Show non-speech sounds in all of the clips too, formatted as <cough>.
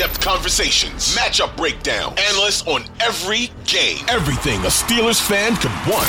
In-depth conversations, matchup breakdown, analysts on every game. Everything a Steelers fan could want.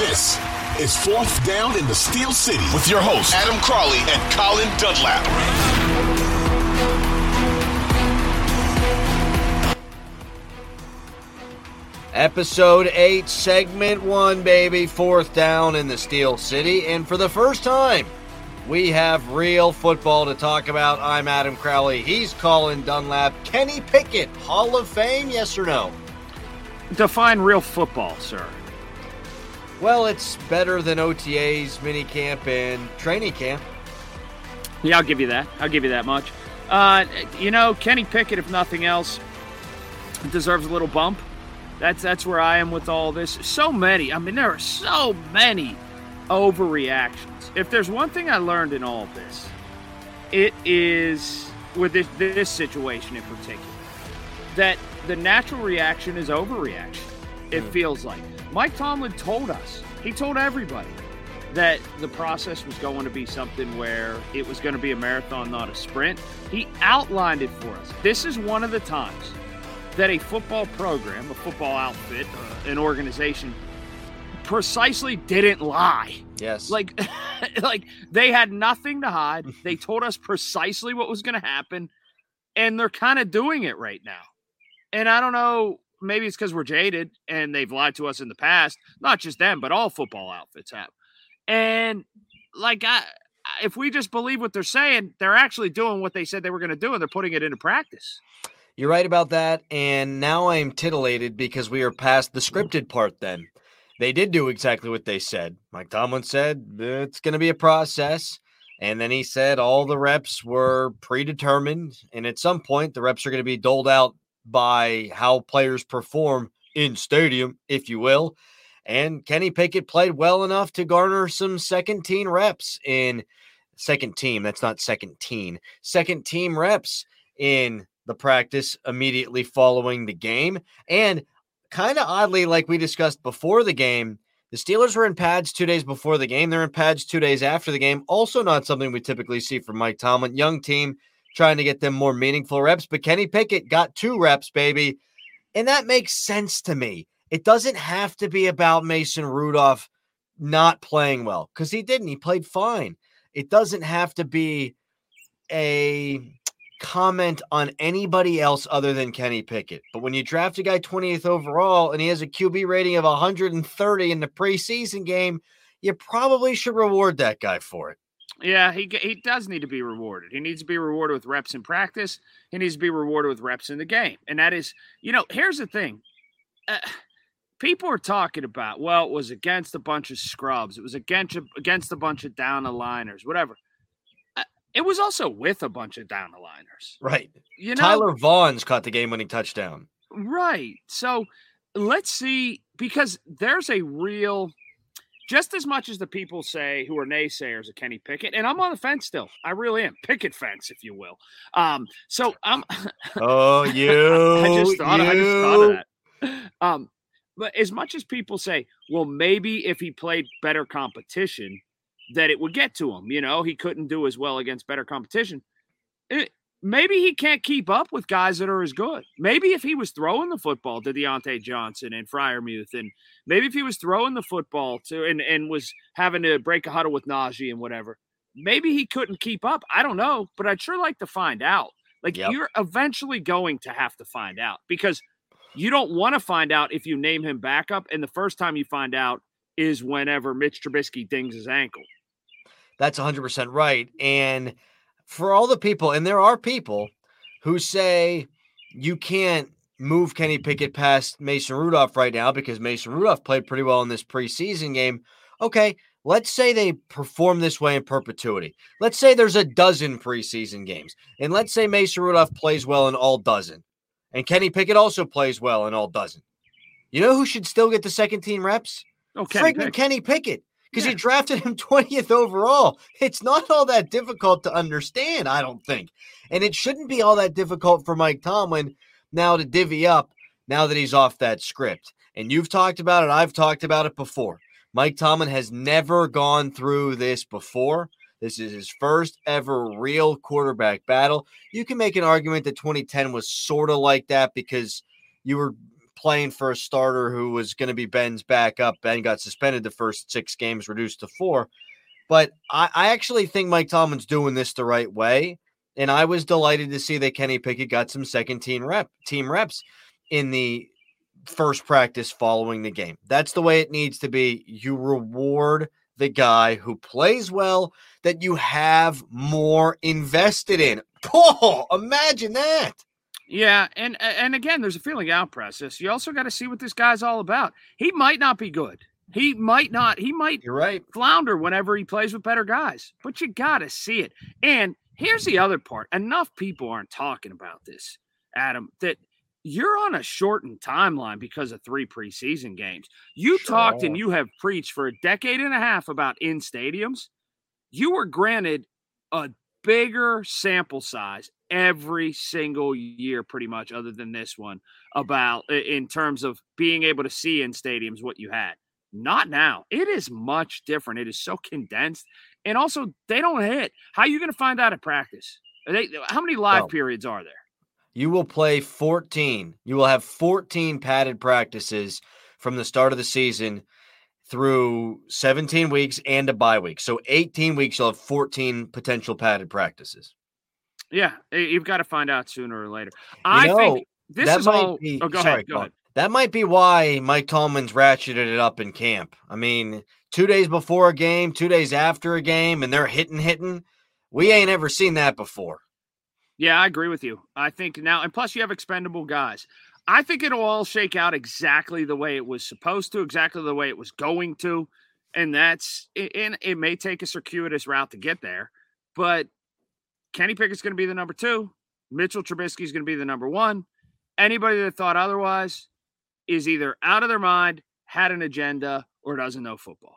This is Fourth Down in the Steel City with your hosts, Adam Crowley and Colin Dunlap. Episode 8, Segment 1, baby. Fourth down in the Steel City. And for the first time, we have real football to talk about. I'm Adam Crowley. He's Colin Dunlap. Kenny Pickett, Hall of Fame, yes or no? Define real football, sir. Well, it's better than OTAs, minicamp, and training camp. Yeah, I'll give you that. I'll give you that much. Uh, you know, Kenny Pickett, if nothing else, deserves a little bump. That's that's where I am with all this. So many. I mean, there are so many overreactions. If there's one thing I learned in all of this, it is with this, this situation in particular that the natural reaction is overreaction. It feels like Mike Tomlin told us. He told everybody that the process was going to be something where it was going to be a marathon, not a sprint. He outlined it for us. This is one of the times that a football program, a football outfit, uh, an organization precisely didn't lie. Yes. Like <laughs> like they had nothing to hide. They <laughs> told us precisely what was going to happen and they're kind of doing it right now. And I don't know, maybe it's cuz we're jaded and they've lied to us in the past. Not just them, but all football outfits have. And like I if we just believe what they're saying, they're actually doing what they said they were going to do and they're putting it into practice. You're right about that. And now I'm titillated because we are past the scripted part then. They did do exactly what they said. Mike Tomlin said it's going to be a process. And then he said all the reps were predetermined. And at some point, the reps are going to be doled out by how players perform in stadium, if you will. And Kenny Pickett played well enough to garner some second team reps in second team. That's not second team, second team reps in the practice immediately following the game. And kind of oddly, like we discussed before the game, the Steelers were in pads two days before the game. They're in pads two days after the game. Also, not something we typically see from Mike Tomlin. Young team trying to get them more meaningful reps, but Kenny Pickett got two reps, baby. And that makes sense to me. It doesn't have to be about Mason Rudolph not playing well because he didn't. He played fine. It doesn't have to be a comment on anybody else other than Kenny Pickett. But when you draft a guy 20th overall and he has a QB rating of 130 in the preseason game, you probably should reward that guy for it. Yeah, he he does need to be rewarded. He needs to be rewarded with reps in practice. He needs to be rewarded with reps in the game. And that is, you know, here's the thing. Uh, people are talking about, well, it was against a bunch of scrubs. It was against against a bunch of down the liners, whatever. It was also with a bunch of down the liners. Right. You know, Tyler Vaughns caught the game winning touchdown. Right. So let's see, because there's a real, just as much as the people say who are naysayers of Kenny Pickett, and I'm on the fence still. I really am. Picket fence, if you will. Um, so I'm. <laughs> Oh, you. I just thought. you. I just thought of that. Um, but as much as people say, well, maybe if he played better competition, that it would get to him. You know, he couldn't do as well against better competition. It, maybe he can't keep up with guys that are as good. Maybe if he was throwing the football to Diontae Johnson and Freiermuth, and maybe if he was throwing the football to and, and was having to break a huddle with Najee and whatever, maybe he couldn't keep up. I don't know, but I'd sure like to find out. Like yep. you're eventually going to have to find out because you don't want to find out if you name him backup. And the first time you find out is whenever Mitch Trubisky dings his ankle. That's 100% right. And for all the people, and there are people who say you can't move Kenny Pickett past Mason Rudolph right now because Mason Rudolph played pretty well in this preseason game. Okay, let's say they perform this way in perpetuity. Let's say there's a dozen preseason games, and let's say Mason Rudolph plays well in all dozen, and Kenny Pickett also plays well in all dozen. You know who should still get the second team reps? Oh, Kenny Pickett. Kenny Pickett because yeah. you drafted him <laughs> 20th overall. It's not all that difficult to understand, I don't think. And it shouldn't be all that difficult for Mike Tomlin now to divvy up now that he's off that script. And you've talked about it, I've talked about it before. Mike Tomlin has never gone through this before. This is his first ever real quarterback battle. You can make an argument that 2010 was sort of like that because you were playing for a starter who was going to be Ben's backup. Ben got suspended the first six games, reduced to four. But I, I actually think Mike Tomlin's doing this the right way. And I was delighted to see that Kenny Pickett got some second team rep team reps in the first practice following the game. That's the way it needs to be. You reward the guy who plays well that you have more invested in. <laughs> Oh, imagine that. Yeah, and and again, there's a feeling out process. You also got to see what this guy's all about. He might not be good. He might not. He might. You're right. Flounder whenever he plays with better guys. But you got to see it. And here's the other part. Enough people aren't talking about this, Adam. That you're on a shortened timeline because of three preseason games. You sure. talked and you have preached for a decade and a half about in stadiums. You were granted a bigger sample size every single year, pretty much, other than this one, about in terms of being able to see in stadiums what you had. Not now. It is much different. It is so condensed. And also, they don't hit. How are you going to find out at practice? They, how many live well, periods are there? You will play 14. You will have 14 padded practices from the start of the season through 17 weeks and a bye week. So 18 weeks, you'll have 14 potential padded practices. Yeah, you've got to find out sooner or later. I know, think this is all. Be, oh, go sorry, ahead. Go ahead. That might be why Mike Tomlin's ratcheted it up in camp. I mean, two days before a game, two days after a game, and they're hitting, hitting. We ain't ever seen that before. Yeah, I agree with you. I think now, and plus you have expendable guys. I think it'll all shake out exactly the way it was supposed to, exactly the way it was going to. And that's, and it may take a circuitous route to get there, but Kenny Pickett's going to be the number two. Mitchell Trubisky is going to be the number one. Anybody that thought otherwise is either out of their mind, had an agenda, or doesn't know football.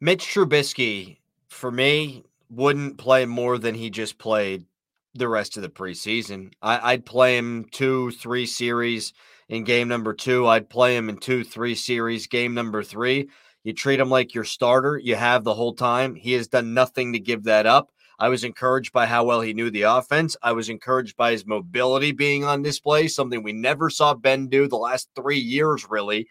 Mitch Trubisky, for me, wouldn't play more than he just played the rest of the preseason. I, would play him two, three series in game number two. I'd play him in two, three series game number three. You treat him like your starter, you have the whole time. He has done nothing to give that up. I was encouraged by how well he knew the offense. I was encouraged by his mobility being on display, something we never saw Ben do the last three years, really.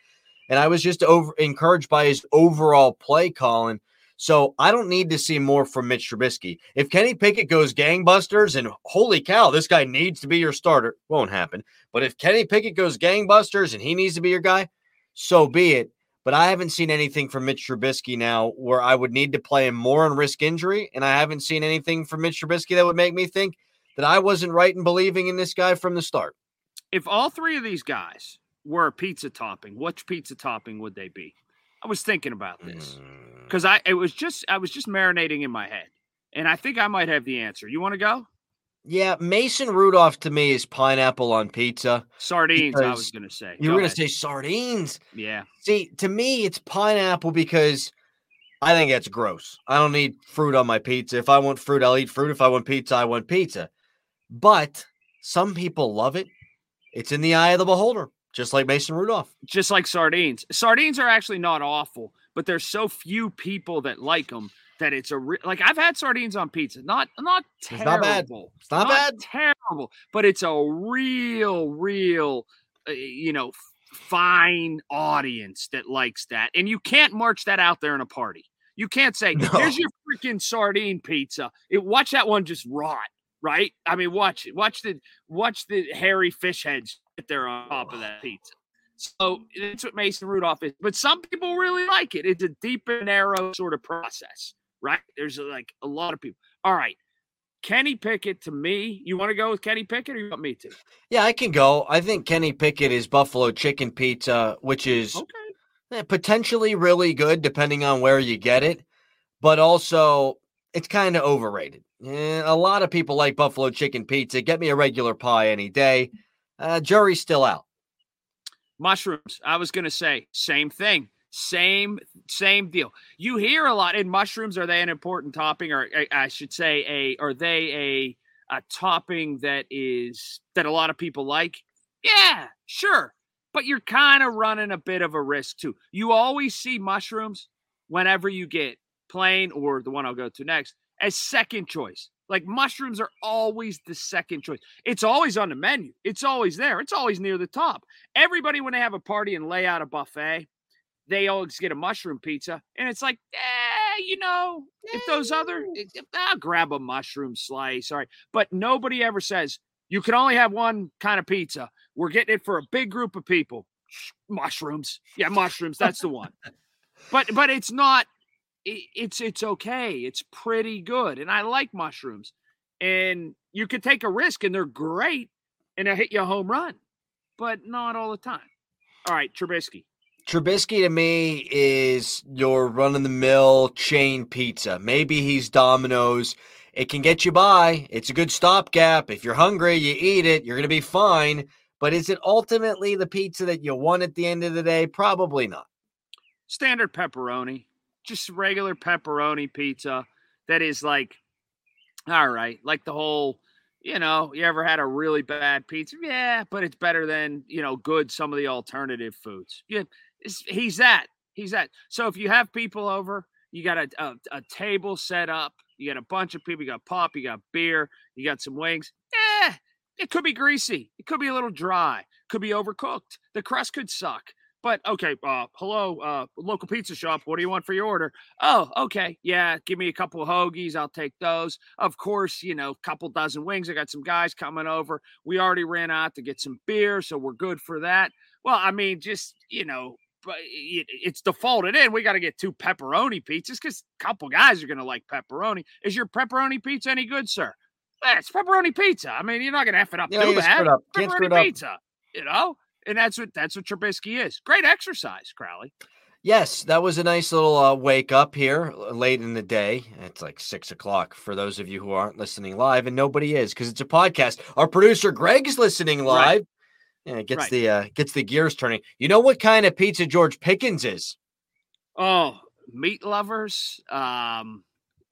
And I was just over encouraged by his overall play calling. So I don't need to see more from Mitch Trubisky. If Kenny Pickett goes gangbusters and holy cow, this guy needs to be your starter, won't happen. But if Kenny Pickett goes gangbusters and he needs to be your guy, so be it. But I haven't seen anything from Mitch Trubisky now where I would need to play him more and risk injury. And I haven't seen anything from Mitch Trubisky that would make me think that I wasn't right in believing in this guy from the start. If all three of these guys were a pizza topping, which pizza topping would they be? I was thinking about this because mm. I it was just I was just marinating in my head, and I think I might have the answer. You want to go? Yeah, Mason Rudolph to me is pineapple on pizza. Sardines, I was going to say. You were going to say sardines. Yeah. See, to me, it's pineapple because I think that's gross. I don't need fruit on my pizza. If I want fruit, I'll eat fruit. If I want pizza, I want pizza. But some people love it. It's in the eye of the beholder, just like Mason Rudolph. Just like sardines. Sardines are actually not awful, but there's so few people that like them that it's a re- like I've had sardines on pizza. Not not terrible. It's not bad. It's not, not bad. Terrible, but it's a real, real, uh, you know, fine audience that likes that, and you can't march that out there in a party. You can't say, <laughs> no. "Here's your freaking sardine pizza." It, watch that one just rot. Right? I mean, watch it. watch the watch the hairy fish heads sit there on top of that pizza. So that's what Mason Rudolph is. But some people really like it. It's a deep and narrow sort of process right? There's like a lot of people. All right. Kenny Pickett to me, you want to go with Kenny Pickett or you want me to? Yeah, I can go. I think Kenny Pickett is buffalo chicken pizza, which is okay. Eh, potentially really good depending on where you get it, but also it's kind of overrated. Eh, a lot of people like buffalo chicken pizza. Get me a regular pie any day. Uh, jury's still out. Mushrooms. I was to say same thing. Same same deal. You hear a lot in mushrooms. Are they an important topping, or I should say, a are they a a topping that is that a lot of people like? Yeah, sure, but you're kind of running a bit of a risk too. You always see mushrooms whenever you get plain or the one I'll go to next as second choice. Like mushrooms are always the second choice. It's always on the menu. It's always there. It's always near the top. Everybody, when they have a party and lay out a buffet, they always get a mushroom pizza. And it's like, eh, you know, if those other, if, I'll grab a mushroom slice. All right. But nobody ever says, you can only have one kind of pizza. We're getting it for a big group of people. Mushrooms. Yeah, mushrooms. That's the one. but but it's not it's it's okay. It's pretty good. And I like mushrooms. And you can take a risk and they're great and they hit you a home run, but not all the time. All right, Trubisky. Trubisky to me is your run of the mill chain pizza. Maybe he's Domino's. It can get you by. It's a good stopgap. If you're hungry, you eat it. You're going to be fine. But is it ultimately the pizza that you want at the end of the day? Probably not. Standard pepperoni, just regular pepperoni pizza that is like, all right, like the whole you know, you ever had a really bad pizza? Yeah, but it's better than, you know, good some of the alternative foods. Yeah, he's that. He's that. So if you have people over, you got a, a, a, table set up, you got a bunch of people, you got pop, you got beer, you got some wings. Eh, it could be greasy. It could be a little dry. Could be overcooked. The crust could suck. But okay, uh, hello, uh, local pizza shop. What do you want for your order? Oh, okay, yeah, give me a couple of hoagies. I'll take those. Of course, you know, couple dozen wings. I got some guys coming over. We already ran out to get some beer, so we're good for that. Well, I mean, just you know, it's defaulted in. We got to get two pepperoni pizzas because a couple guys are going to like pepperoni. Is your pepperoni pizza any good, sir? Yeah, it's pepperoni pizza. I mean, you're not going to f it up yeah, too bad. Up. Pepperoni pizza, you know, and that's what that's what Trubisky is. Great exercise, Crowley. Yes, that was a nice little uh, wake up here late in the day. It's like six o'clock for those of you who aren't listening live, and nobody is because it's a podcast. Our producer Greg's listening live. Right. Yeah, gets right. the uh, gets the gears turning. You know what kind of pizza George Pickens is? Oh, meat lovers. Um,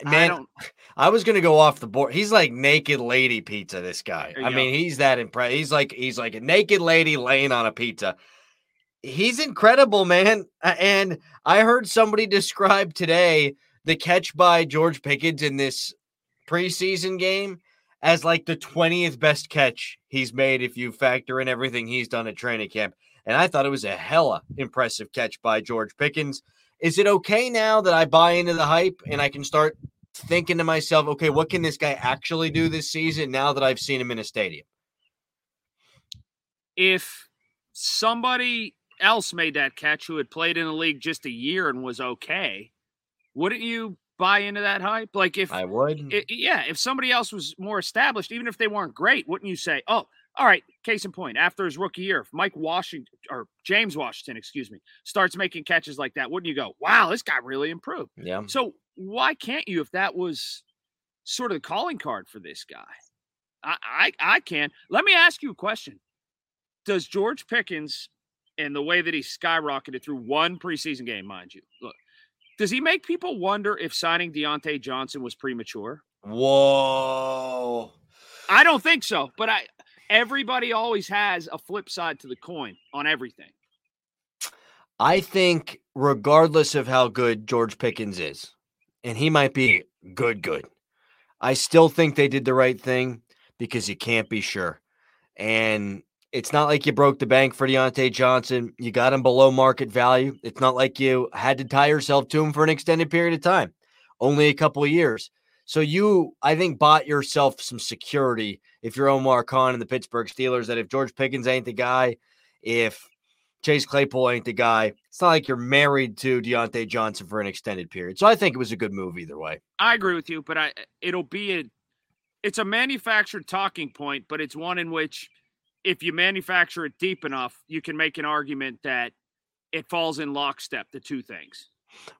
Man, I, I was gonna go off the board. He's like naked lady pizza. This guy. I go. mean, he's that impressed. He's like he's like a naked lady laying on a pizza. He's incredible, man. And I heard somebody describe today the catch by George Pickens in this preseason game as like the 20th best catch he's made if you factor in everything he's done at training camp. And I thought it was a hella impressive catch by George Pickens. Is it okay now that I buy into the hype and I mm-hmm. can start thinking to myself, okay, what can this guy actually do this season now that I've seen him in a stadium? If somebody else made that catch who had played in the league just a year and was okay, wouldn't you buy into that hype? Like if I would, it, yeah, if somebody else was more established, even if they weren't great, wouldn't you say, "Oh, all right"? Case in point, after his rookie year, if Mike Washington or James Washington, excuse me, starts making catches like that, wouldn't you go, "Wow, this guy really improved"? Yeah. So why can't you if that was sort of the calling card for this guy? I, I, I can. Let me ask you a question. Does George Pickens and the way that he skyrocketed through one preseason game, mind you, look, does he make people wonder if signing Diontae Johnson was premature? Whoa. I don't think so, but I everybody always has a flip side to the coin on everything. I think regardless of how good George Pickens is, and he might be good, good. I still think they did the right thing because you can't be sure. And it's not like you broke the bank for Diontae Johnson. You got him below market value. It's not like you had to tie yourself to him for an extended period of time, only a couple of years. So you, I think, bought yourself some security if you're Omar Khan and the Pittsburgh Steelers that if George Pickens ain't the guy, if Chase Claypool ain't the guy, it's not like you're married to Diontae Johnson for an extended period. So I think it was a good move either way. I agree with you, but I it'll be a it's a manufactured talking point, but it's one in which if you manufacture it deep enough, you can make an argument that it falls in lockstep, the two things.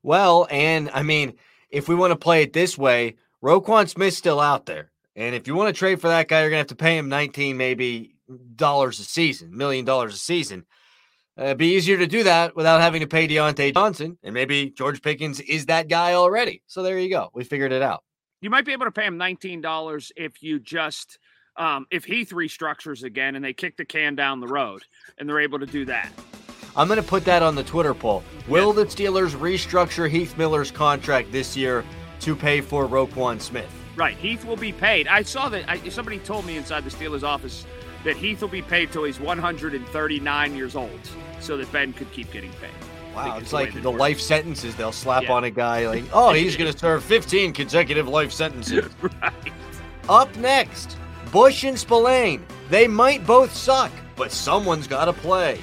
Well, and I mean, if we want to play it this way, Roquan Smith's still out there. And if you want to trade for that guy, you're gonna have to pay him 19 maybe dollars a season, million dollars a season. Uh, it'd be easier to do that without having to pay Diontae Johnson. And maybe George Pickens is that guy already. So there you go. We figured it out. You might be able to pay him $19 if you just um, if Heath restructures again and they kick the can down the road and they're able to do that. I'm going to put that on the Twitter poll. Will the Steelers restructure Heath Miller's contract this year to pay for Roquan Smith? Right. Heath will be paid. I saw that I, somebody told me inside the Steelers office that Heath will be paid till he's 139 years old so that Ben could keep getting paid. Wow, it's like the life sentences they'll slap yeah. on a guy like, oh, he's going <laughs> to serve 15 consecutive life sentences. <laughs> right. Up next, Bush and Spillane. They might both suck, but someone's got to play.